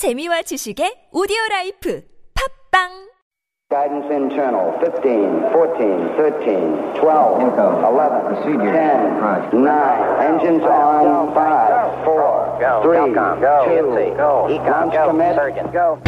재미와 지식의 오디오 라이프 팝빵 Guidance internal 15, 14, 13, 12, Income. 11, Procedure. 10, Right. 9. Engines on 5, 4, 3, 2, launch commit. Go.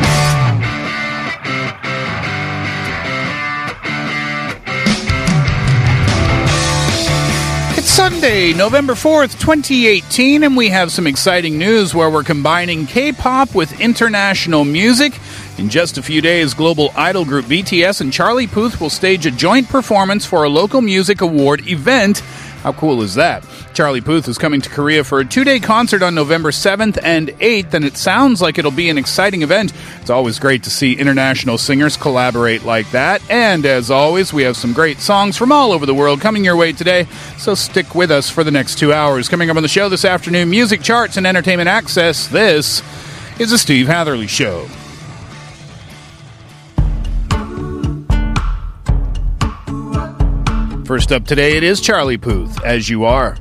Sunday, November 4th, 2018, and we have some exciting news where we're combining K pop with international music. In just a few days, global idol group BTS and Charlie Puth will stage a joint performance for a local music award event. How cool is that? Charlie Puth is coming to Korea for a two day concert on November 7th and 8th, and it sounds like it'll be an exciting event. It's always great to see international singers collaborate like that. And as always, we have some great songs from all over the world coming your way today, so stick with us for the next two hours. Coming up on the show this afternoon, music charts and entertainment access. This is the Steve Hatherley Show. First up today, it is Charlie Puth, As You Are.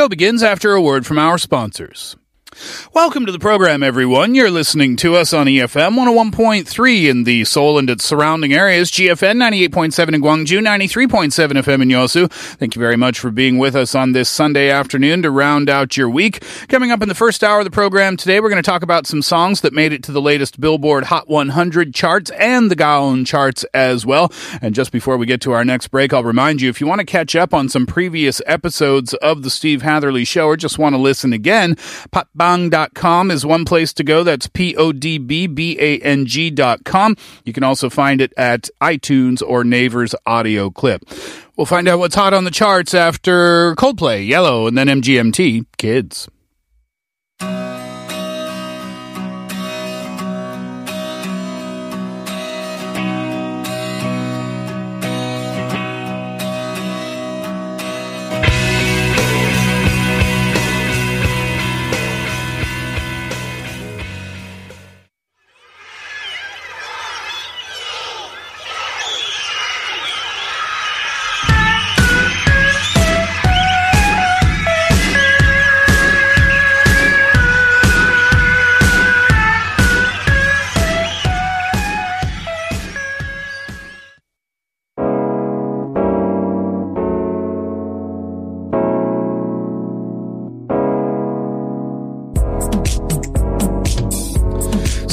Show begins after a word from our sponsors. Welcome to the program, everyone. You're listening to us on EFM 101.3 in the Seoul and its surrounding areas, GFN 98.7 in Gwangju, 93.7 FM in Yosu. Thank you very much for being with us on this Sunday afternoon to round out your week. Coming up in the first hour of the program today, we're going to talk about some songs that made it to the latest Billboard Hot 100 charts and the Gaon charts as well. And just before we get to our next break, I'll remind you if you want to catch up on some previous episodes of the Steve Hatherley Show or just want to listen again, podbbang.com is one place to go. That's P O D B B A N G.com. You can also find it at iTunes or Naver's audio clip. We'll find out what's hot on the charts after Coldplay, Yellow, and then MGMT, Kids.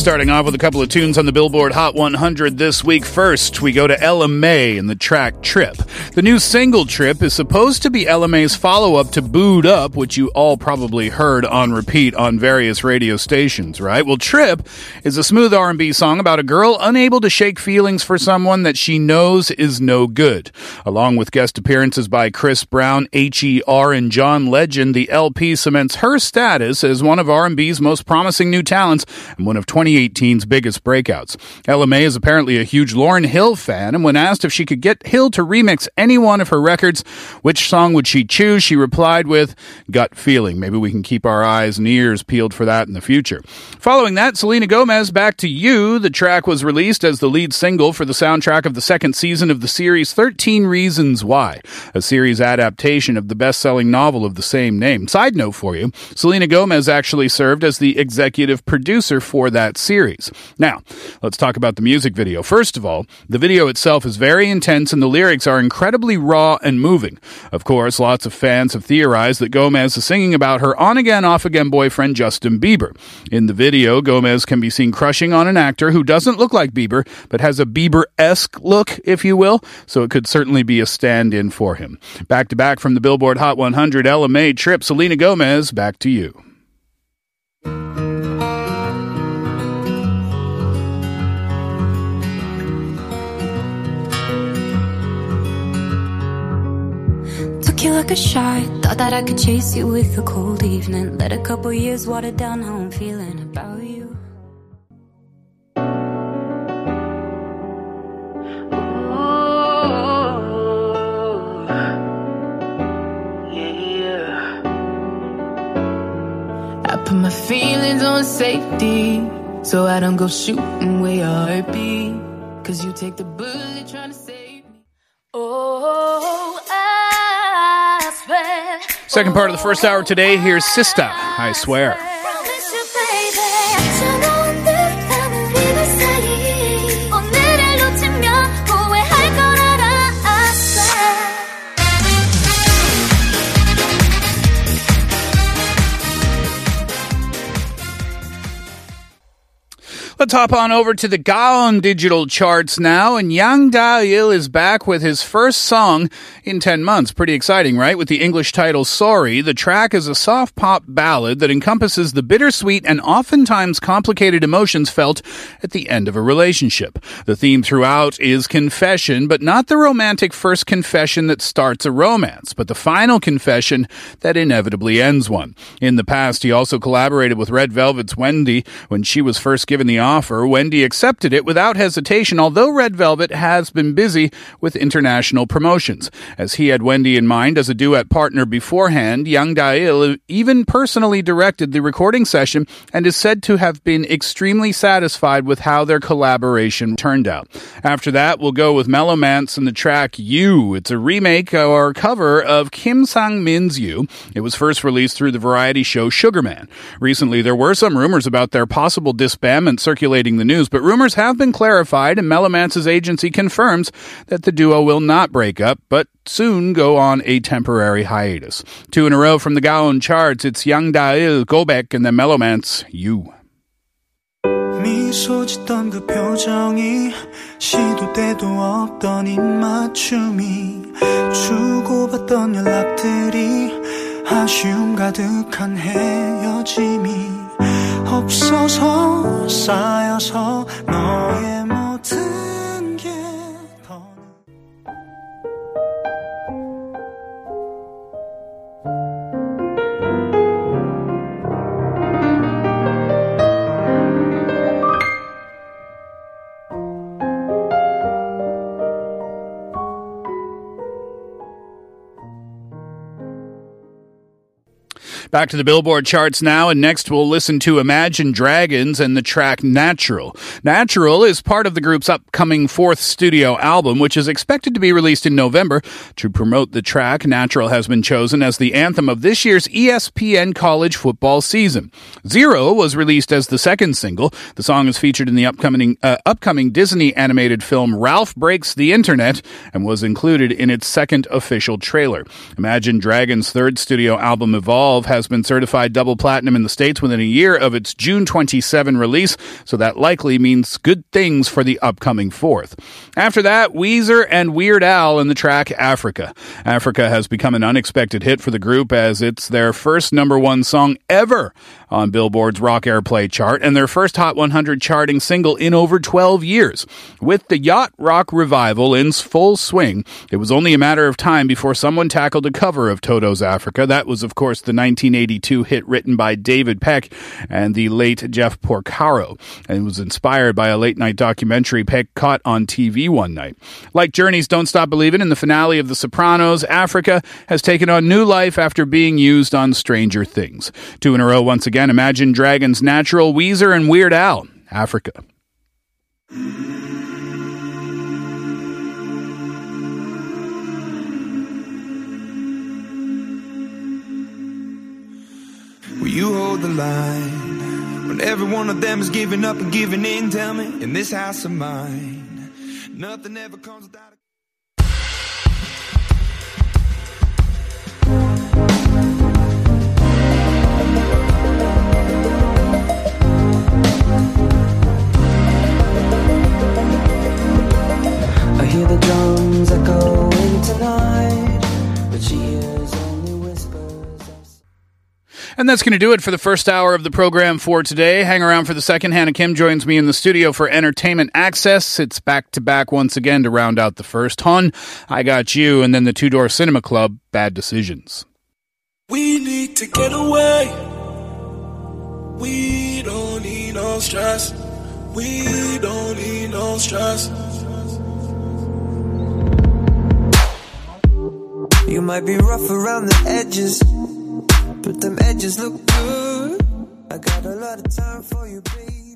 Starting off with a couple of tunes on the Billboard Hot 100 this week. First, we go to Ella Mai and the track Trip. The new single Trip is supposed to be Ella Mai's follow-up to Booed Up, which you all probably heard on repeat on various radio stations, right? Well, Trip is a smooth R&B song about a girl unable to shake feelings for someone that she knows is no good. Along with guest appearances by Chris Brown, H.E.R. and John Legend, the LP cements her status as one of R&B's most promising new talents and one of 2018's biggest breakouts. Ella Mai is apparently a huge Lauryn Hill fan, and when asked if she could get Hill to remix any one of her records, which song would she choose? She replied with gut feeling. Maybe we can keep our eyes and ears peeled for that in the future. Following that, Selena Gomez, Back to You. The track was released as the lead single for the soundtrack of the second season of the series 13 Reasons Why, a series adaptation of the best-selling novel of the same name. Side note for you, Selena Gomez actually served as the executive producer for that series. Now, let's talk about the music video. First of all, the video itself is very intense and the lyrics are incredibly raw and moving. Of course, lots of fans have theorized that Gomez is singing about her on again, off again boyfriend Justin Bieber. In the video, Gomez can be seen crushing on an actor who doesn't look like Bieber, but has a Bieber esque look, if you will, so it could certainly be a stand in for him. Back to back from the Billboard Hot 100 Ella Mai trip, Selena Gomez, back to you. Took you like a shot. Thought that I could chase you with a cold evening. Let a couple years water down how I'm feeling about you. Oh Yeah. I put my feelings on safety so I don't go shooting where your heart beat. Cause you take the bullet trying to save me. Oh, I. Second part of the first hour today. Here's SISTAR. I swear. Let's hop on over to the Gaon digital charts now. And Yang Da-il is back with his first song in 10 months. Pretty exciting, right? With the English title Sorry, the track is a soft pop ballad that encompasses the bittersweet and oftentimes complicated emotions felt at the end of a relationship. The theme throughout is confession, but not the romantic first confession that starts a romance, but the final confession that inevitably ends one. In the past, he also collaborated with Red Velvet's Wendy when she was first given the offer. Wendy accepted it without hesitation, although Red Velvet has been busy with international promotions. As he had Wendy in mind as a duet partner beforehand, Yang Da-il even personally directed the recording session and is said to have been extremely satisfied with how their collaboration turned out. After that, we'll go with Melomance and the track You. It's a remake or cover of Kim Sang-min's You. It was first released through the variety show Sugarman. Recently, there were some rumors about their possible disbandment circulating the news, but rumors have been clarified and Mellomance's agency confirms that the duo will not break up, but soon go on a temporary hiatus. Two in a row from the Gaon charts, it's Yang Da-il, Gobek, and then Mellowmance, You. 미소 짓던 그 표정이 시도 때도 없던 입맞춤이 주고받던 연락들이 아쉬움 가득한 헤어짐이 없어서 쌓여서 너의 모든 Back to the Billboard charts now, and next we'll listen to Imagine Dragons and the track Natural. Natural is part of the group's upcoming fourth studio album, which is expected to be released in November. To promote the track, Natural has been chosen as the anthem of this year's ESPN college football season. Zero was released as the second single. The song is featured in the upcoming, uh, upcoming Disney animated film Ralph Breaks the Internet and was included in its second official trailer. Imagine Dragons' third studio album, Evolve, has been certified double platinum in the States within a year of its June 27 release, so that likely means good things for the upcoming fourth. After that, Weezer and Weird Al in the track Africa. Africa has become an unexpected hit for the group as it's their first number one song ever on Billboard's Rock Airplay chart and their first Hot 100 charting single in over 12 years. With the yacht rock revival in full swing, it was only a matter of time before someone tackled a cover of Toto's Africa. That was, of course, the 1982 hit written by David Paich and the late Jeff Porcaro, and was inspired by a late night documentary Paich caught on TV one night. Like Journey's Don't Stop Believin' in the finale of The Sopranos, Africa has taken on new life after being used on Stranger Things. Two in a row once again, Imagine Dragons Natural, Weezer, and Weird Al, Africa. Will you hold the line when every one of them is giving up and giving in? Tell me, in this house of mine, nothing ever comes without. And that's going to do it for the first hour of the program for today. Hang around for the second. Hannah Kim joins me in the studio for entertainment access. It's back to back once again to round out the first. HONNE, I got you, and then the Two Door Cinema Club, Bad Decisions. We need to get away. We don't need no stress. We don't need no stress. You might be rough around the edges, but them edges look good. I got a lot of time for you, baby.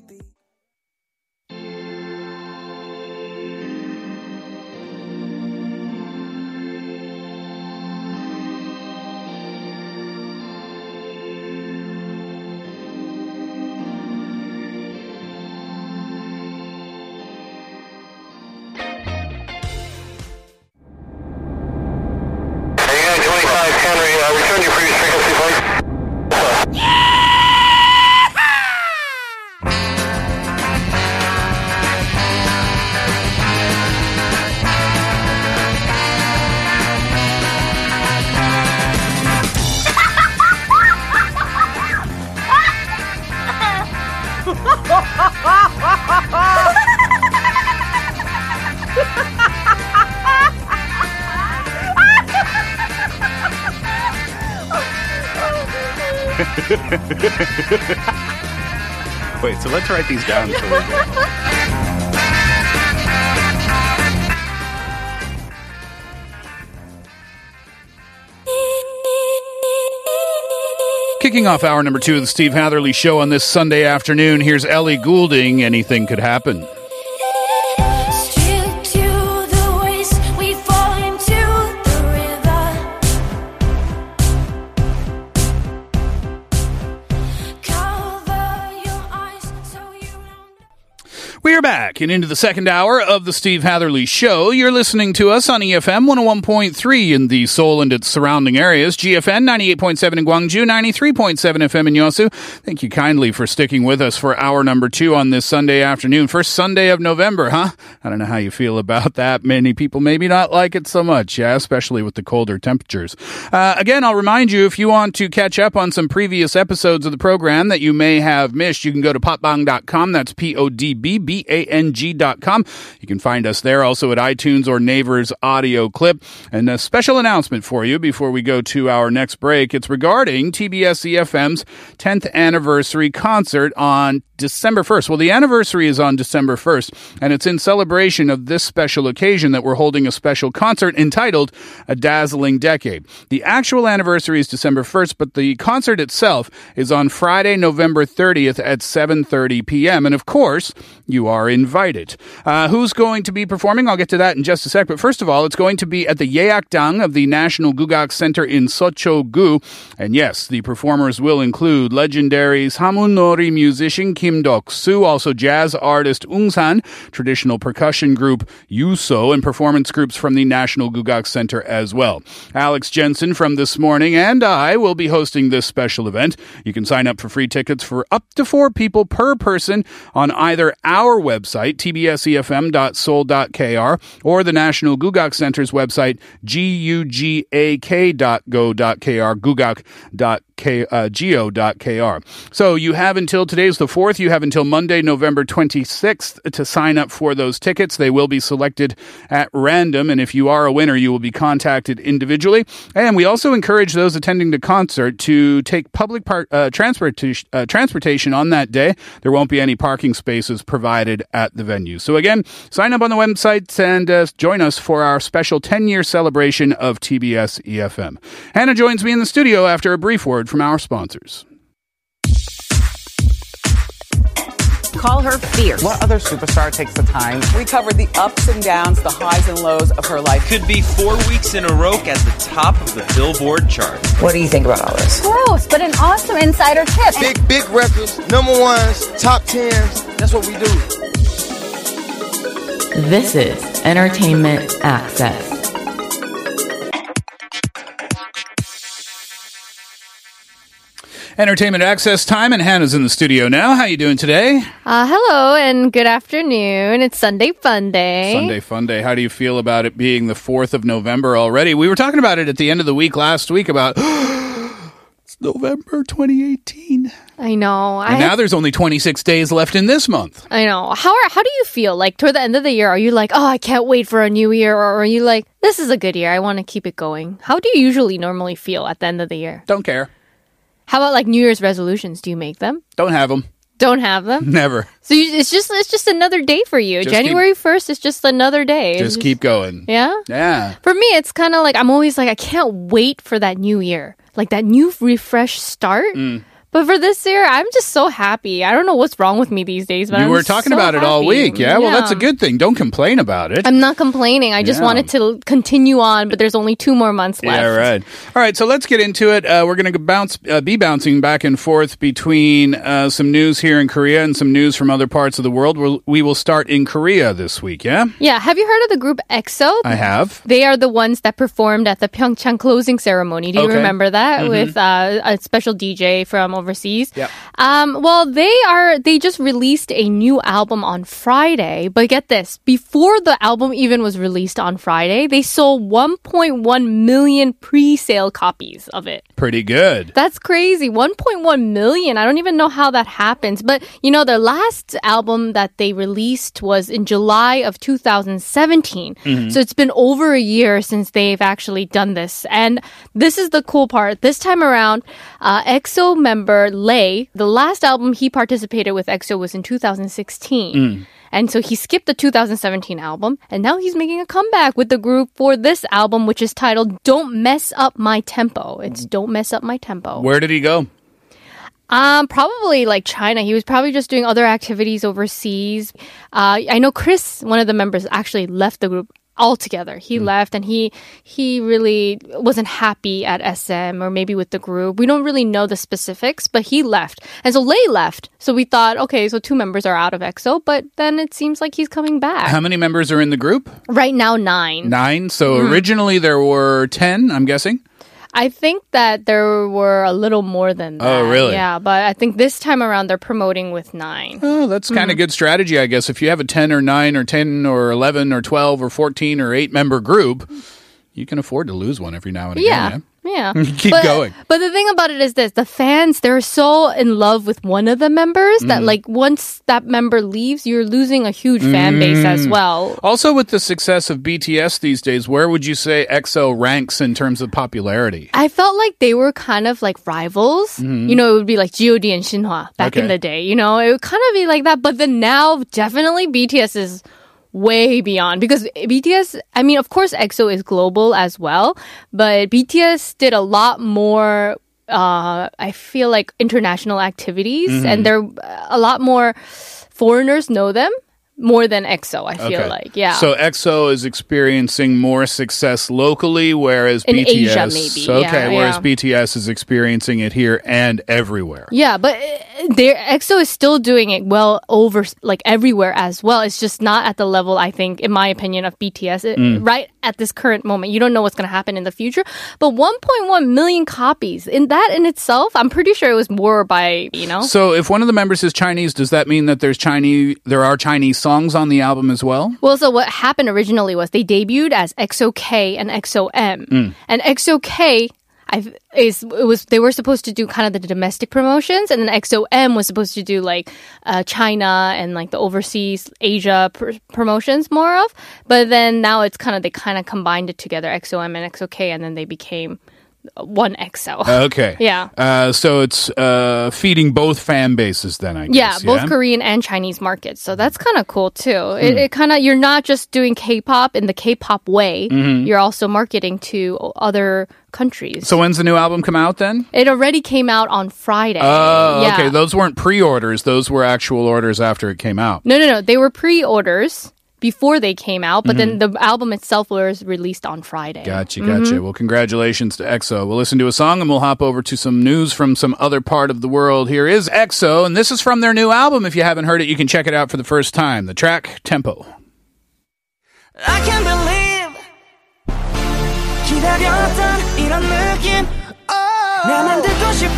Wait, so let's write these down. Kicking off hour number two of the Steve Hatherley Show on this Sunday afternoon, here's Ellie Goulding. Anything could happen. Don't. We are back and into the second hour of the Steve Hatherley Show. You're listening to us on EFM 101.3 in the Seoul and its surrounding areas, GFN 98.7 in Gwangju, 93.7 FM in Yosu. Thank you kindly for sticking with us for hour number two on this Sunday afternoon. First Sunday of November, huh? I don't know how you feel about that. Many people maybe not like it so much, yeah, especially with the colder temperatures. Uh, again, I'll remind you if you want to catch up on some previous episodes of the program that you may have missed, you can go to podbbang.com. That's P O D B B A N G.com. You can find us there also at iTunes or Naver's audio clip. And a special announcement for you before we go to our next break. It's regarding TBS EFM's 10th anniversary concert on December 1st. Well, the anniversary is on December 1st, and it's in celebration of this special occasion that we're holding a special concert entitled A Dazzling Decade. The actual anniversary is December 1st, but the concert itself is on Friday, November 30th at 7:30 p.m. And of course, you are invited. Uh, who's going to be performing? I'll get to that in just a sec. But first of all, it's going to be at the Yeakdang of the National Gugak Center in Seocho-gu. And yes, the performers will include legendaries samulnori musician Kim Dok-soo, also jazz artist Ungsan, traditional percussion group Yuso, and performance groups from the National Gugak Center as well. Alex Jensen from This Morning and I will be hosting this special event. You can sign up for free tickets for up to four people per person on either our website, tbsefm.seoul.kr, or the National Gugak Center's website, gugak.go.kr, gugak.go.kr. So you have until today's the 4th, you have until Monday, November 26th to sign up for those tickets. They will be selected at random, and if you are a winner, you will be contacted individually. And we also encourage those attending the concert to take public par- uh, transportation, uh, transportation on that day. There won't be any parking spaces provided at the venue. So again, sign up on the website and uh, join us for our special 10-year celebration of TBS EFM. Hannah joins me in the studio after a brief word from our sponsors. Call her fierce. What other superstar takes the time? We covered the ups and downs, the highs and lows of her life. Could be four weeks in a row at the top of the Billboard chart. What do you think about all this? Gross, but an awesome insider tip. Big, big records, number ones, top tens. That's what we do. This is Entertainment Access. Entertainment access time, and Hannah's in the studio now. How you doing today? Uh, hello and good afternoon. It's Sunday Fun Day. Sunday Fun Day. How do you feel about it being the 4th of November already? We were talking about it at the end of the week last week about it's November 2018. I know. I And now there's only 26 days left in this month. I know. How are, how do you feel like toward the end of the year? Are you like, oh, I can't wait for a new year, or are you like, this is a good year, I want to keep it going? How do you usually normally feel at the end of the year? Don't care. How about like New Year's resolutions? Do you make them? Don't have them. Don't have them. Never. So you, it's just it's just another day for you. Just January first is just another day. It's Just keep going. Yeah. Yeah. For me, it's kind of like I'm always like I can't wait for that new year, like that new refresh start. Mm. But for this year, I'm just so happy. I don't know what's wrong with me these days, but you I'm were talking so about it all week. Yeah, well, that's a good thing. Don't complain about it. I'm not complaining. I just Yeah. wanted to continue on, but there's only two more months left. Yeah, right. All right, so let's get into it. Uh, we're going to bounce, uh, be bouncing back and forth between uh, some news here in Korea and some news from other parts of the world. We'll, we will start in Korea this week. Yeah, Yeah, have you heard of the group EXO? I have. They are the ones that performed at the Pyeongchang closing ceremony. Do you Okay. remember that Mhm. with uh, a special DJ from overseas? Yep. Um, well, they are. They just released a new album on Friday. But get this: before the album even was released on Friday, they sold 1.1 million pre-sale copies of it. Pretty good. That's crazy. 1.1 million. I don't even know how that happens. But, you know, their last album that they released was in July of 2017. Mhm. So it's been over a year since they've actually done this. And this is the cool part. This time around, uh, EXO member Lay, the last album he participated with EXO was in 2016. Mm. And so he skipped the 2017 album, and now he's making a comeback with the group for this album, which is titled Don't Mess Up My Tempo. It's Don't Mess Up My Tempo. Where did he go? Um, probably like China. He was probably just doing other activities overseas. Uh, I know Kris, one of the members, actually left the group altogether. He left and he he really wasn't happy at SM or maybe with the group. We don't really know the specifics, but he left. And so Lay left. So we thought, okay, so two members are out of EXO, but then it seems like he's coming back. How many members are in the group? right now, nine. Nine. So Mhm. originally there were ten. I'm guessing. I think that there were a little more than oh, that. Oh, really? Yeah, but I think this time around they're promoting with nine. Oh, that's kind of mm-hmm. good strategy, I guess. If you have a 10 or 9 or 10 or 11 or 12 or 14 or 8 member group, you can afford to lose one every now and Yeah. again. Yeah. Keep but, going. But the thing about it is this the fans, they're so in love with one of the members that, Mhm. like, once that member leaves, you're losing a huge fan base as Mm. well. Also, with the success of BTS these days, where would you say EXO ranks in terms of popularity? I felt like they were kind of like rivals. Mhm. You know, it would be like GOD and Shinhwa back in the day. You know, it would kind of be like that. But then now, definitely BTS is way beyond because BTS, I mean, of course, EXO is global as well, but BTS did a lot more. Uh, I feel like international activities, Mhm. and they're a lot more foreigners know them more than EXO. I feel like, yeah. So EXO is experiencing more success locally, whereas In BTS. Asia, maybe. Okay, Yeah, whereas yeah. BTS is experiencing it here and everywhere. Yeah, but uh, their EXO is still doing it well over like everywhere as well. It's just not at the level I think, in my opinion, of BTS. It- Mm. Right at this current moment, you don't know what's going to happen in the future. But 1.1 million copies in that in itself, I'm pretty sure it was more by you know. So, if one of the members is Chinese, does that mean that there's Chinese? There are Chinese songs on the album as well. Well, so what happened originally was they debuted as EXO-K and EXO-M, Mm. and EXO-K. I, is it was they were supposed to do kind of the domestic promotions, and then EXO-M was supposed to do like uh, China and like the overseas Asia pr- promotions more of. But then now it's kind of they kind of combined it together, EXO-M and EXO-K, and then they became one EXO. Okay. Yeah. Uh, so it's uh, feeding both fan bases then, I guess. Yeah, both Korean and Chinese markets. So that's kind of cool too. It, Hmm. it kind of you're not just doing K-pop in the K-pop way. Mhm. You're also marketing to other countries. So when's the new album come out then? it already came out on Friday. Oh, yeah. okay. Those weren't pre-orders. Those were actual orders after it came out. No, no, no. They were pre-orders before they came out, but Mm-hmm. then the album itself was released on Friday. Gotcha, gotcha. Mhm. Well, congratulations to EXO. We'll listen to a song and we'll hop over to some news from some other part of the world. Here is EXO, and this is from their new album. If you haven't heard it, you can check it out for the first time. The track Tempo. I can't believe 기다렸던 이런 느낌 나만 듣고 싶은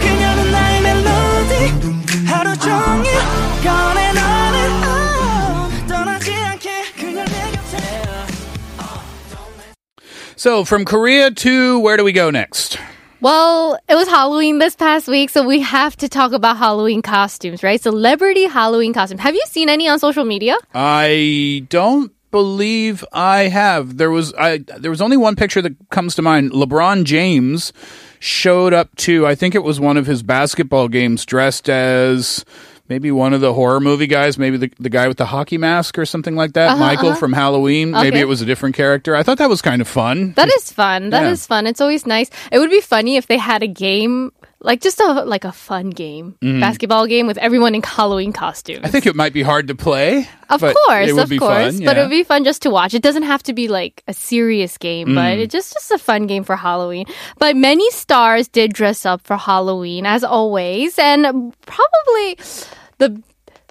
그녀는 나의 멜로디 하루 종일 꺼내 너 So, from Korea to where do we go next? Well, it was Halloween this past week, so we have to talk about Halloween costumes, right? Celebrity Halloween costumes. Have you seen any on social media? I don't believe I have. There was I there was only one picture that comes to mind. LeBron James showed up to I think it was one of his basketball games dressed as maybe one of the horror movie guys, maybe the, the guy with the hockey mask or something like that, Uh-huh, Michael uh-huh. from Halloween. Maybe it was a different character. I thought that was kind of fun. That is fun. That is Yeah. fun. It's always nice. It would be funny if they had a game like just a like a fun game, Mhm. basketball game with everyone in Halloween costumes. I think it might be hard to play. Of course, it would of be course, fun, but it would be fun just to watch. It doesn't have to be like a serious game, but Mm. it's just just a fun game for Halloween. But many stars did dress up for Halloween as always, and probably the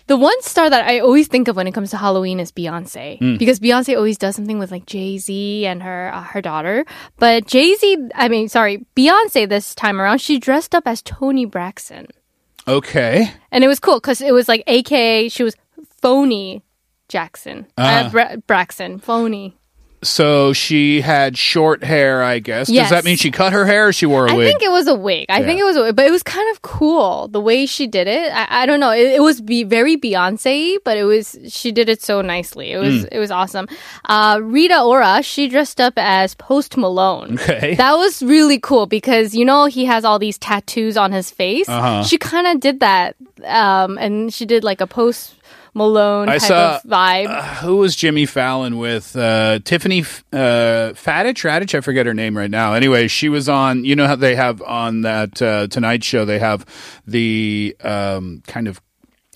the one star that I always think of when it comes to Halloween is Beyonce Mm. because Beyonce always does something with like Jay Z and her uh, her daughter. But Jay Z, I mean, sorry, Beyonce this time around, she dressed up as Toni Braxton. Okay. And it was cool because it was like AKA, she was phony Jackson. Uh, Uh-huh. Bra- Braxton, phony. So she had short hair, I guess. Does that mean she cut her hair or she wore a I wig? I think it was a wig. I think it was a wig, but it was kind of cool the way she did it. I, I don't know. It, it was be very Beyonce, but it was she did it so nicely. It was Mm. it was awesome. Uh, Rita Ora, she dressed up as Post Malone. Okay. That was really cool because you know he has all these tattoos on his face. Uh-huh. She kind of did that, um, and she did like a Post Malone I type saw- of vibe. Uh, who was Jimmy Fallon with? Uh, Tiffany F- uh, Faddich? Radich? I forget her name right now. Anyway, she was on, you know how they have on that uh, Tonight Show, they have the um, kind of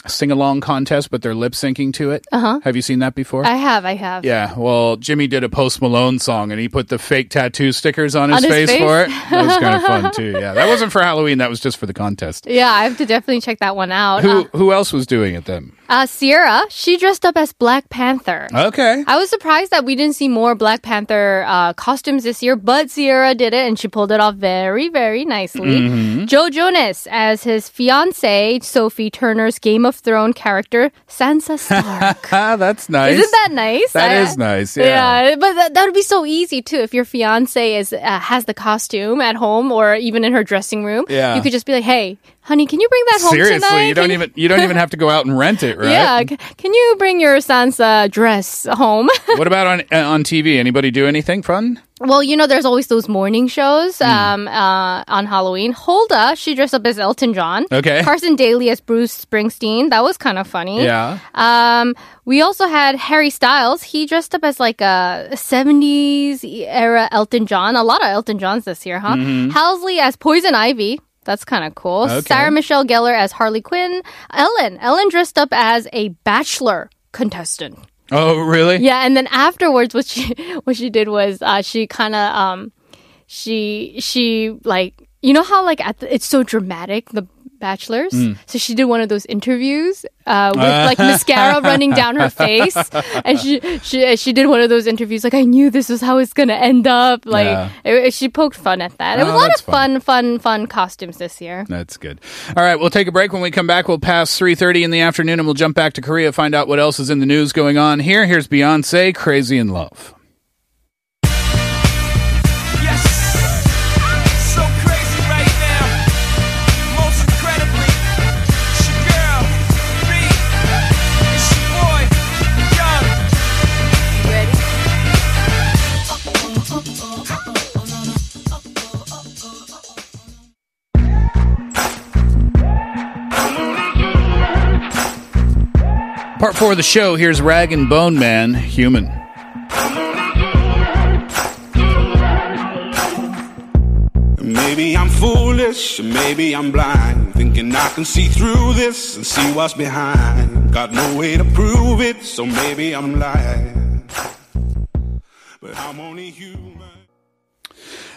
sing along contest, but they're lip syncing to it. Uh-huh. Have you seen that before? I have, I have. Yeah, well, Jimmy did a Post Malone song and he put the fake tattoo stickers on his, On his face, face? for it. That was kind of fun too. Yeah, that wasn't for Halloween. That was just for the contest. Yeah, I have to definitely check that one out. Who Uh, who else was doing it then? Uh, Ciara, she dressed up as Black Panther. Okay. I was surprised that we didn't see more Black Panther uh, costumes this year, but Ciara did it and she pulled it off very, very nicely. Mhm. Joe Jonas as his fiance, Sophie Turner's Game of Thrones character, Sansa Stark. That's nice. Isn't that nice? That I- is nice. Yeah. but that, that would be so easy too if your fiance is uh, has the costume at home or even in her dressing room. Yeah. you could just be like, "Hey, honey, can you bring that home Seriously, tonight? you don't even you don't even have to go out and rent it, right? Yeah, can you bring your Sansa dress home? what about on uh, on TV? Anybody do anything fun? well, you know, there's always those morning shows Hmm. um, uh, on Halloween. Hoda, she dressed up as Elton John. Okay. Carson Daly as Bruce Springsteen. That was kind of funny. Yeah. Um, we also had Harry Styles. He dressed up as like a 70s era Elton John. A lot of Elton Johns this year, huh? Mhm. Halsey as Poison Ivy. That's kind of cool. Okay. Sarah Michelle Gellar as Harley Quinn. Ellen. Ellen dressed up as a bachelor contestant. Oh, really? Yeah, and then afterwards, what she what she did was uh, she kind of um, she she like you know how like at the, it's so dramatic the bachelors Mm. so she did one of those interviews uh, with like mascara running down her face and she she she did one of those interviews like i knew this was how it's gonna end up like Yeah. it- she poked fun at that it was Oh, a lot of fun fun fun costumes this year That's good. All right, we'll take a break. When we come back, we'll pass 3:30 in the afternoon and we'll jump back to Korea, find out what else is in the news going on here. Here's Beyonce, Crazy in Love. Part 4 of the show, here's Rag and Bone Man, Human. Maybe I'm foolish, maybe I'm blind. Thinking I can see through this and see what's behind. Got no way to prove it, so maybe I'm lying. But I'm only human.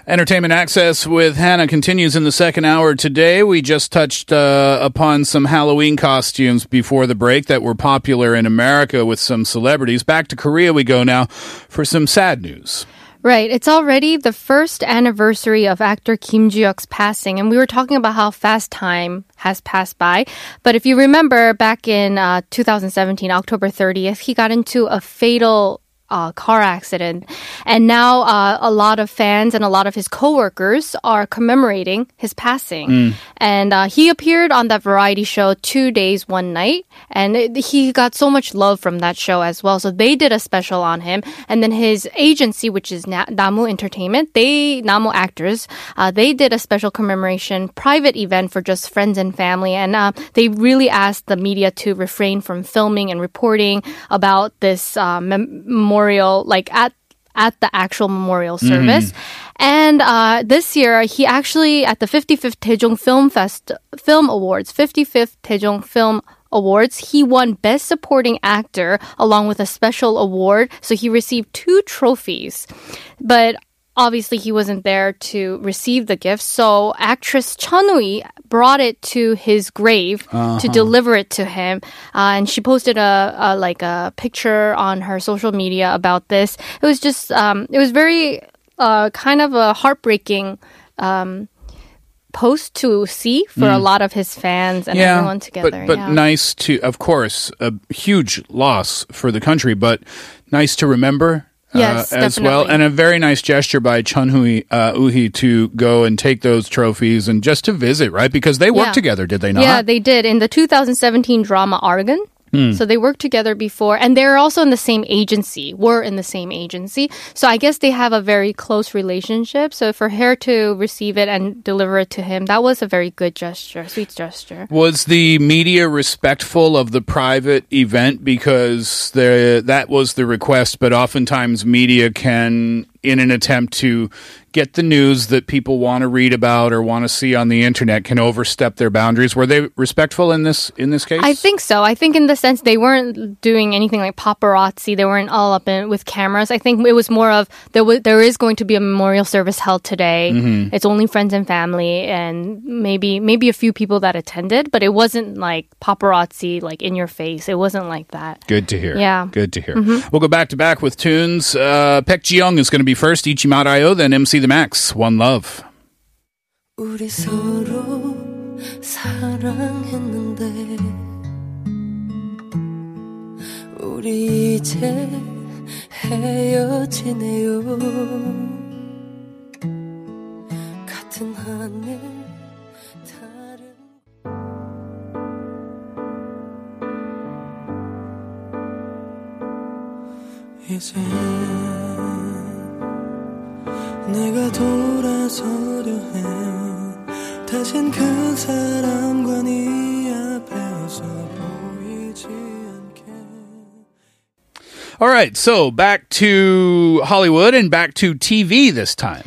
Entertainment Access with Hannah continues in the second hour today. We just touched uh, upon some Halloween costumes before the break that were popular in America with some celebrities. Back to Korea we go now for some sad news. Right. It's already the first anniversary of actor Kim Joo-hyuk's passing, and we were talking about how fast time has passed by. But if you remember, back in uh, 2017, October 30th, he got into a fatal uh, car accident, and now uh, a lot of fans and a lot of his coworkers are commemorating his passing. Mm. And uh, he appeared on that variety show two days, one night, and it, he got so much love from that show as well. So they did a special on him, and then his agency, which is Na- Namu Entertainment, they Namu Actors, uh, they did a special commemoration private event for just friends and family, and uh, they really asked the media to refrain from filming and reporting about this uh, mem- memorial, like at at the actual memorial service. And uh, this year, he actually at the 55th Daejong Film Fest Film Awards, 55th Daejong Film Awards, he won Best Supporting Actor along with a special award. So he received two trophies, but. Obviously, he wasn't there to receive the gift, so actress Chun brought it to his grave to Uh-huh. deliver it to him, uh, and she posted a, a like a picture on her social media about this. It was just, um, it was very uh, kind of a heartbreaking um, post to see for a Mm. lot of his fans and everyone together. But, but yeah. nice to, of course, a huge loss for the country, but nice to remember. Yes, uh, as well, and a very nice gesture by Chun Hui uh, Uhi to go and take those trophies and just to visit, right? Because they worked Yeah. together, did they not? Yeah, they did in the 2017 drama Argon. Hmm. So they worked together before, and they're also in the same agency. Were in the same agency, so I guess they have a very close relationship. So for her to receive it and deliver it to him, that was a very good gesture, sweet gesture. Was the media respectful of the private event because the that was the request, but oftentimes media can in an attempt to get the news that people want to read about or want to see on the internet can overstep their boundaries. Were they respectful in this in this case? I think so. I think in the sense they weren't doing anything like paparazzi. They weren't all up in with cameras. I think it was more of there. W- there is going to be a memorial service held today. Mhm. It's only friends and family, and maybe maybe a few people that attended, but it wasn't like paparazzi, like in your face. It wasn't like that. Good to hear. Yeah. Good to hear. Mhm. We'll go back to back with tunes. Uh, Pek Jiyoung is going to be first. Ichimarayo, then MC The Max. One Love. 우리 서로 사랑했는데 우리 이제 헤어지네요 같은 하늘 다른 이제 내가 돌아서려 해요 다신 그 사람과 네 앞에서 보이지 않게 All right, so back to Hollywood and back to TV this time.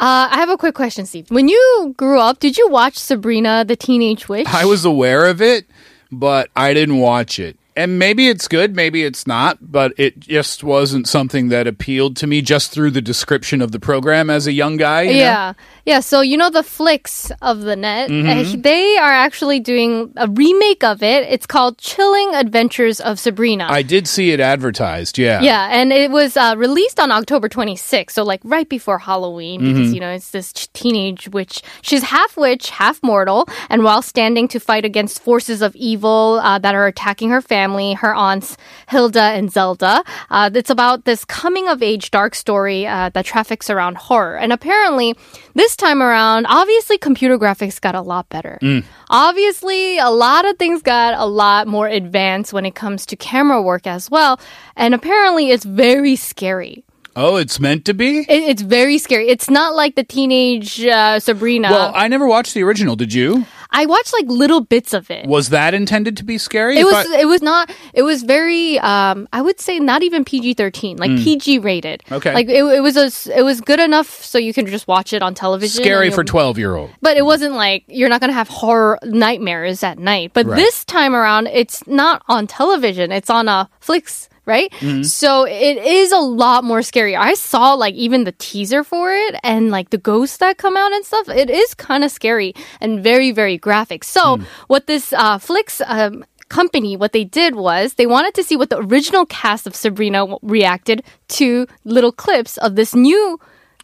Uh, I have a quick question, Steve. When you grew up, did you watch Sabrina the Teenage Witch? I was aware of it, but I didn't watch it. And maybe it's good, maybe it's not, but it just wasn't something that appealed to me just through the description of the program as a young guy. you know? Yeah. Yeah, so you know the flicks of the net, Mhm. uh, they are actually doing a remake of it. It's called Chilling Adventures of Sabrina. I did see it advertised, yeah. Yeah, and it was uh, released on October 26th, so like right before Halloween, because Mhm. you know it's this ch- teenage witch. She's half witch, half mortal, and while standing to fight against forces of evil uh, that are attacking her family, her aunts Hilda and Zelda, uh, it's about this coming of age dark story uh, that traffics around horror. And apparently, this time around, obviously, computer graphics got a lot better. Mm. Obviously, a lot of things got a lot more advanced when it comes to camera work as well. And apparently, it's very scary. Oh, it's meant to be? It, it's very scary. It's not like the teenage uh, Sabrina. Well, I never watched the original, did you? I watched like little bits of it. Was that intended to be scary? It was. I- It was not. It was very. Um, I would say not even PG thirteen, like Mm. PG rated. Okay. Like it, it was a. It was good enough so you can just watch it on television. scary for 12 year old. But it wasn't like you're not gonna have horror nightmares at night. But Right. this time around, it's not on television. It's on a Flix, right? Mhm. So it is a lot more scary. I saw like even the teaser for it and like the ghosts that come out and stuff. It is kind of scary and very very graphic. So what this uh, Flix. Um, company what they did was they wanted to see what the original cast of Sabrina reacted to little clips of this new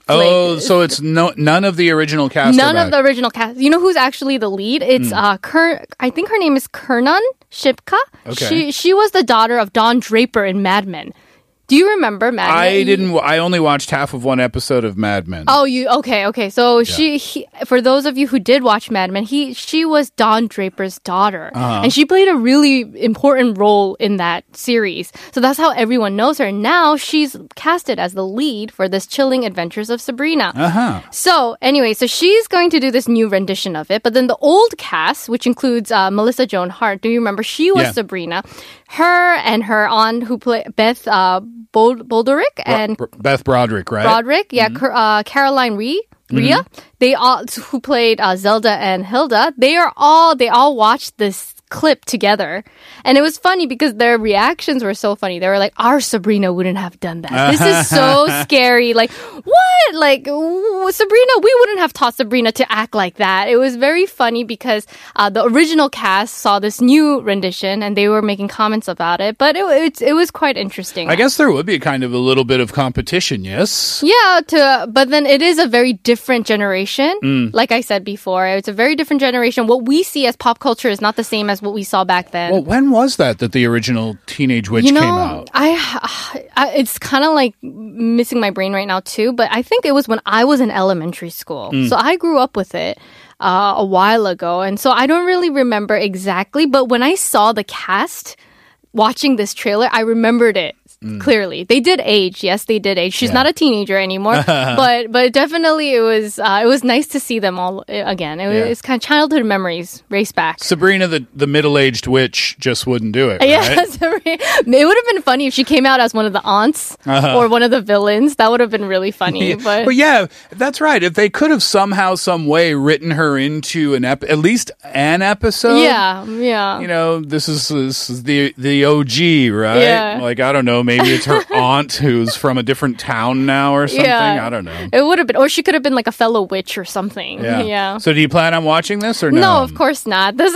Oh, so it's no none of the original cast. None of the original cast. You know who's actually the lead? It's Hmm. uh, Ker- I think her name is Kiernan Shipka. Okay. She she was the daughter of Don Draper in Mad Men. Do you remember Mad Men? I didn't. I only watched half of one episode of Mad Men. Oh, you okay? Okay, so she, he, for those of you who did watch Mad Men, he, she was Don Draper's daughter, Uh-huh. and she played a really important role in that series. So that's how everyone knows her. Now she's casted as the lead for this Chilling Adventures of Sabrina. Uh huh. So anyway, so she's going to do this new rendition of it, but then the old cast, which includes uh, Melissa Joan Hart, do you remember? She was Yeah. Sabrina. Her and her aunt, who played Beth uh, Bol- Bolderick and Br- Beth Broderick, right? Broderick, yeah, Car- uh, Caroline Rhea, Rhea. They all who played uh, Zelda and Hilda. They are all they all watched this clip together, and it was funny because their reactions were so funny. They were like, "Our Sabrina wouldn't have done that. This is so scary. Like what? Like Sabrina, we wouldn't have taught Sabrina to act like that." It was very funny because uh, the original cast saw this new rendition and they were making comments about it, but it it, it was quite interesting. I guess there would be kind of a little bit of competition, yes? Yeah, to but then it is a very different generation. Mm. Like I said before, it's a very different generation. What we see as pop culture is not the same as what we saw back then. Well, when was that that the original Teenage Witch you know, came out? I, I it's kind of like missing my brain right now too. But I think it was when I was in elementary school, Mm. so I grew up with it. Uh, a while ago, and so I don't really remember exactly. But when I saw the cast watching this trailer, I remembered it Mm. clearly. They did age, yes, they did age. She's not a teenager anymore, but but definitely it was uh, it was nice to see them all uh, again. It was Yeah. it's kind of childhood memories race back. Sabrina, the, the middle aged witch, just wouldn't do it. Right? Yeah, Sabrina- it would have been funny if she came out as one of the aunts Uh-huh. or one of the villains. That would have been really funny. Yeah, But but yeah, that's right. If they could have somehow, some way, written her into an ep- at least an episode. yeah, yeah. You know, this is, this is the the OG, right? Yeah. Like I don't know, maybe it's her aunt who's from a different town now or something. Yeah. I don't know. It would have been, or she could have been like a fellow witch or something. Yeah. So do you plan on watching this or no? No, of course not. This,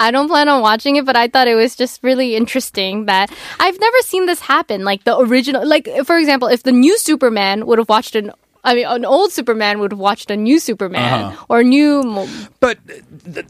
I don't plan on watching it, but I thought it was just really interesting that I've never seen this happen. Like the original, like for example, if the new Superman would have watched an, I mean, an old Superman would have watched a new Superman Uh-huh. or a new. mo- But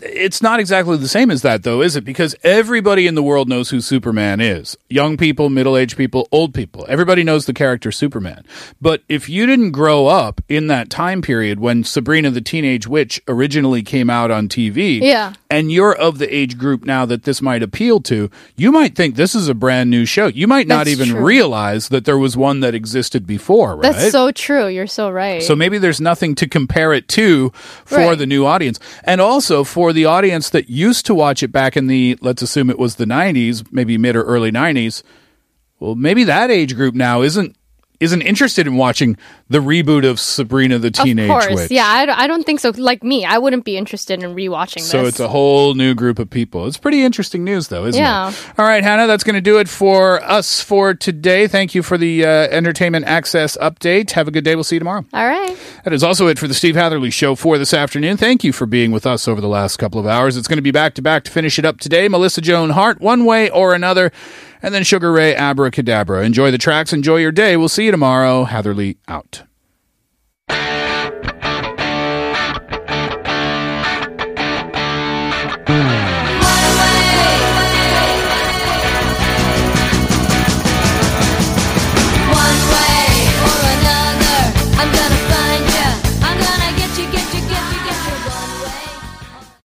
it's not exactly the same as that, though, is it? Because everybody in the world knows who Superman is. Young people, middle aged people, old people. Everybody knows the character Superman. But if you didn't grow up in that time period when Sabrina the Teenage Witch originally came out on TV, Yeah. And you're of the age group now that this might appeal to, you might think this is a brand new show. You might not That's even true. realize that there was one that existed before, right? That's so true. You're so right. So maybe there's nothing to compare it to for Right. the new audience. And also for the audience that used to watch it back in the, let's assume it was the 90s, maybe mid or early 90s. Well, maybe that age group now isn't isn't interested in watching the reboot of Sabrina the Teenage of course, Witch. yeah. I, don't- I don't think so. Like me, I wouldn't be interested in rewatching this. So it's a whole new group of people. It's pretty interesting news, though, isn't it? Yeah. it? All right, Hannah, that's going to do it for us for today. Thank you for the uh, Entertainment Access update. Have a good day. We'll see you tomorrow. All right. That is also it for the Steve Hatherley Show for this afternoon. Thank you for being with us over the last couple of hours. It's going to be back to back to finish it up today. Melissa Joan Hart, one way or another, and then Sugar Ray Abracadabra. Enjoy the tracks. Enjoy your day. We'll see you tomorrow. Hatherley out.